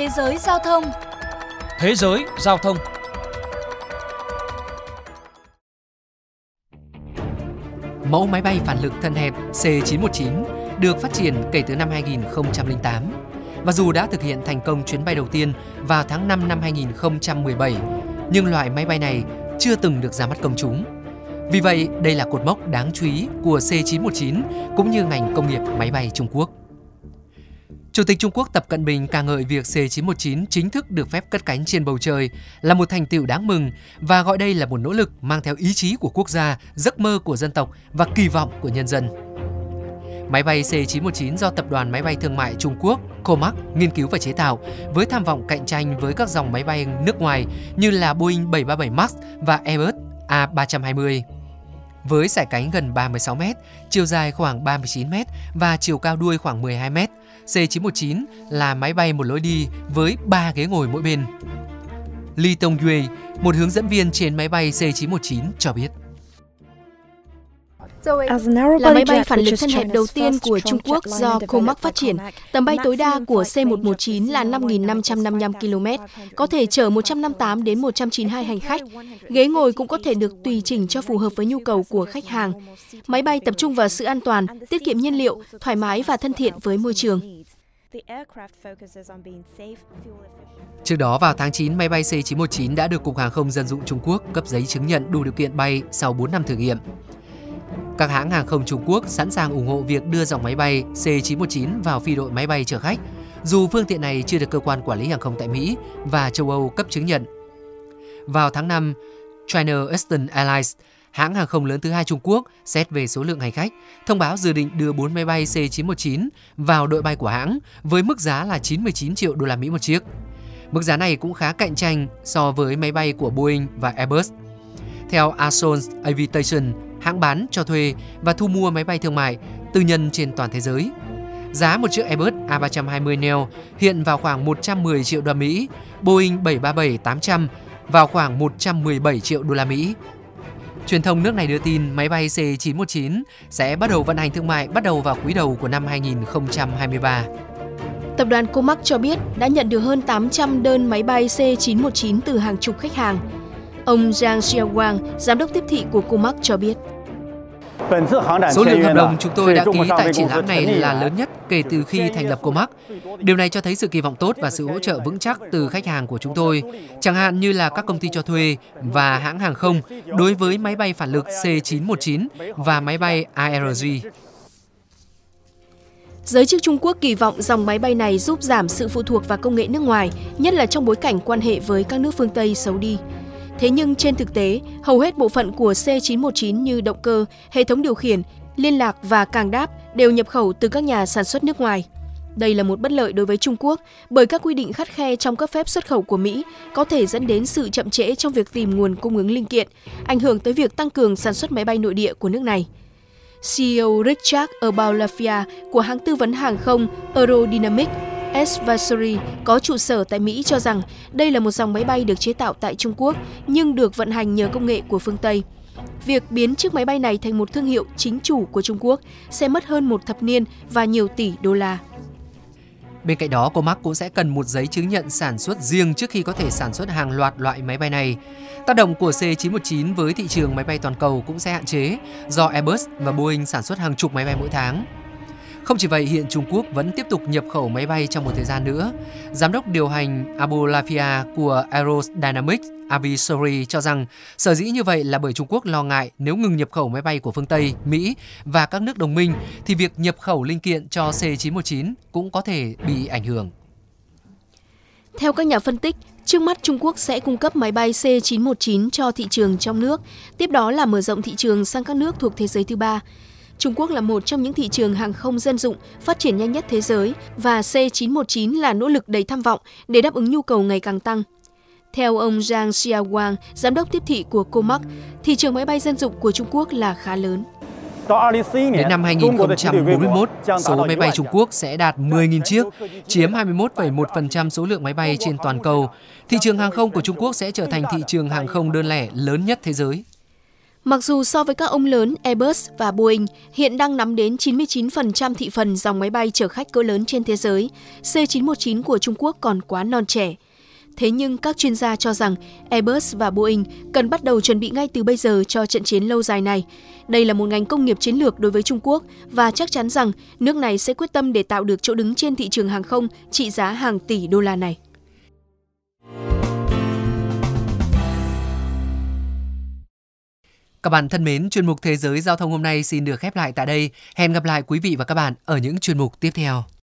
Thế giới giao thông Thế giới giao thông Mẫu máy bay phản lực thân hẹp C919 được phát triển kể từ năm 2008 và dù đã thực hiện thành công chuyến bay đầu tiên vào tháng 5 năm 2017, nhưng loại máy bay này chưa từng được ra mắt công chúng. Vì vậy, đây là cột mốc đáng chú ý của C919 cũng như ngành công nghiệp máy bay Trung Quốc. Chủ tịch Trung Quốc Tập Cận Bình ca ngợi việc C919 chính thức được phép cất cánh trên bầu trời là một thành tựu đáng mừng và gọi đây là một nỗ lực mang theo ý chí của quốc gia, giấc mơ của dân tộc và kỳ vọng của nhân dân. Máy bay C919 do Tập đoàn Máy bay Thương mại Trung Quốc Comac nghiên cứu và chế tạo với tham vọng cạnh tranh với các dòng máy bay nước ngoài như là Boeing 737 MAX và Airbus A320. Với sải cánh gần 36 m, chiều dài khoảng 39 m và chiều cao đuôi khoảng 12 m, C919 là máy bay một lối đi với 3 ghế ngồi mỗi bên. Lee Tong Yue, một hướng dẫn viên trên máy bay C919 cho biết. Là máy bay phản lực thân hẹp đầu tiên của Trung Quốc do Comac phát triển, tầm bay tối đa của C119 là 5.555 km, có thể chở 158 đến 192 hành khách. Ghế ngồi cũng có thể được tùy chỉnh cho phù hợp với nhu cầu của khách hàng. Máy bay tập trung vào sự an toàn, tiết kiệm nhiên liệu, thoải mái và thân thiện với môi trường. Trước đó vào tháng 9, máy bay C919 đã được Cục Hàng không Dân dụng Trung Quốc cấp giấy chứng nhận đủ điều kiện bay sau 4 năm thử nghiệm. Các hãng hàng không Trung Quốc sẵn sàng ủng hộ việc đưa dòng máy bay C919 vào phi đội máy bay chở khách, dù phương tiện này chưa được cơ quan quản lý hàng không tại Mỹ và châu Âu cấp chứng nhận. Vào tháng 5, China Eastern Airlines, hãng hàng không lớn thứ hai Trung Quốc xét về số lượng hành khách, thông báo dự định đưa 4 máy bay C919 vào đội bay của hãng với mức giá là 99 triệu đô la Mỹ một chiếc. Mức giá này cũng khá cạnh tranh so với máy bay của Boeing và Airbus. Theo Asos Aviation, hãng bán, cho thuê và thu mua máy bay thương mại, tư nhân trên toàn thế giới. Giá một chiếc Airbus A320 Neo hiện vào khoảng 110 triệu đô la Mỹ, Boeing 737-800 vào khoảng 117 triệu đô la Mỹ. Truyền thông nước này đưa tin máy bay C919 sẽ bắt đầu vận hành thương mại bắt đầu vào quý đầu của năm 2023. Tập đoàn Comac cho biết đã nhận được hơn 800 đơn máy bay C919 từ hàng chục khách hàng. Ông Zhang Xiaowang, giám đốc tiếp thị của Comac cho biết. Số lượng hợp đồng chúng tôi đã ký tại triển lãm này là lớn nhất kể từ khi thành lập Comac. Điều này cho thấy sự kỳ vọng tốt và sự hỗ trợ vững chắc từ khách hàng của chúng tôi, chẳng hạn như là các công ty cho thuê và hãng hàng không đối với máy bay phản lực C919 và máy bay ARG. Giới chức Trung Quốc kỳ vọng dòng máy bay này giúp giảm sự phụ thuộc vào công nghệ nước ngoài, nhất là trong bối cảnh quan hệ với các nước phương Tây xấu đi. Thế nhưng trên thực tế, hầu hết bộ phận của C919 như động cơ, hệ thống điều khiển, liên lạc và càng đáp đều nhập khẩu từ các nhà sản xuất nước ngoài. Đây là một bất lợi đối với Trung Quốc bởi các quy định khắt khe trong cấp phép xuất khẩu của Mỹ có thể dẫn đến sự chậm trễ trong việc tìm nguồn cung ứng linh kiện, ảnh hưởng tới việc tăng cường sản xuất máy bay nội địa của nước này. CEO Richard Abalafia của hãng tư vấn hàng không Aerodynamic Advisory có trụ sở tại Mỹ cho rằng đây là một dòng máy bay được chế tạo tại Trung Quốc nhưng được vận hành nhờ công nghệ của phương Tây. Việc biến chiếc máy bay này thành một thương hiệu chính chủ của Trung Quốc sẽ mất hơn một thập niên và nhiều tỷ đô la. Bên cạnh đó, Comac cũng sẽ cần một giấy chứng nhận sản xuất riêng trước khi có thể sản xuất hàng loạt loại máy bay này. Tác động của C919 với thị trường máy bay toàn cầu cũng sẽ hạn chế do Airbus và Boeing sản xuất hàng chục máy bay mỗi tháng. Không chỉ vậy, hiện Trung Quốc vẫn tiếp tục nhập khẩu máy bay trong một thời gian nữa. Giám đốc điều hành Abu Lafia của Aerodynamics Avisori cho rằng sở dĩ như vậy là bởi Trung Quốc lo ngại nếu ngừng nhập khẩu máy bay của phương Tây, Mỹ và các nước đồng minh thì việc nhập khẩu linh kiện cho C919 cũng có thể bị ảnh hưởng. Theo các nhà phân tích, trước mắt Trung Quốc sẽ cung cấp máy bay C919 cho thị trường trong nước, tiếp đó là mở rộng thị trường sang các nước thuộc thế giới thứ ba. Trung Quốc là một trong những thị trường hàng không dân dụng phát triển nhanh nhất thế giới và C919 là nỗ lực đầy tham vọng để đáp ứng nhu cầu ngày càng tăng. Theo ông Zhang Xiaowang, giám đốc tiếp thị của Comac, thị trường máy bay dân dụng của Trung Quốc là khá lớn. Đến năm 2041, số máy bay Trung Quốc sẽ đạt 10.000 chiếc, chiếm 21,1% số lượng máy bay trên toàn cầu. Thị trường hàng không của Trung Quốc sẽ trở thành thị trường hàng không đơn lẻ lớn nhất thế giới. Mặc dù so với các ông lớn Airbus và Boeing hiện đang nắm đến 99% thị phần dòng máy bay chở khách cỡ lớn trên thế giới, C919 của Trung Quốc còn quá non trẻ. Thế nhưng các chuyên gia cho rằng Airbus và Boeing cần bắt đầu chuẩn bị ngay từ bây giờ cho trận chiến lâu dài này. Đây là một ngành công nghiệp chiến lược đối với Trung Quốc và chắc chắn rằng nước này sẽ quyết tâm để tạo được chỗ đứng trên thị trường hàng không trị giá hàng tỷ đô la này. Các bạn thân mến, chuyên mục Thế giới Giao thông hôm nay xin được khép lại tại đây. Hẹn gặp lại quý vị và các bạn ở những chuyên mục tiếp theo.